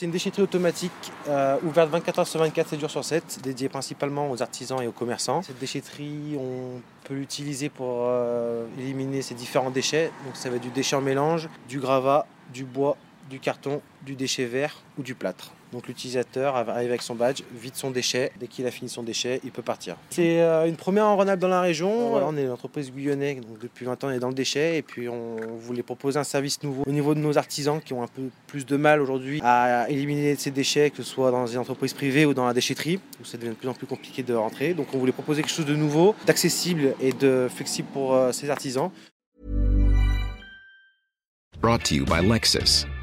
C'est une déchetterie automatique euh, ouverte 24 heures sur 24, 7 jours sur 7, dédiée principalement aux artisans et aux commerçants. Cette déchetterie, on peut l'utiliser pour euh, éliminer ces différents déchets. Donc ça va être du déchet en mélange, du gravat, du bois, du carton, du déchet vert ou du plâtre. Donc l'utilisateur arrive avec son badge, vide son déchet. Dès qu'il a fini son déchet, il peut partir. C'est euh, une première en Rhône-Alpes dans la région. Voilà, on est une entreprise guyonnaise, donc depuis 20 ans on est dans le déchet. Et puis on voulait proposer un service nouveau au niveau de nos artisans qui ont un peu plus de mal aujourd'hui à éliminer ces déchets, que ce soit dans les entreprises privées ou dans la déchetterie, où ça devient de plus en plus compliqué de rentrer. Donc on voulait proposer quelque chose de nouveau, d'accessible et de flexible pour euh, ces artisans. Brought to you by Lexus.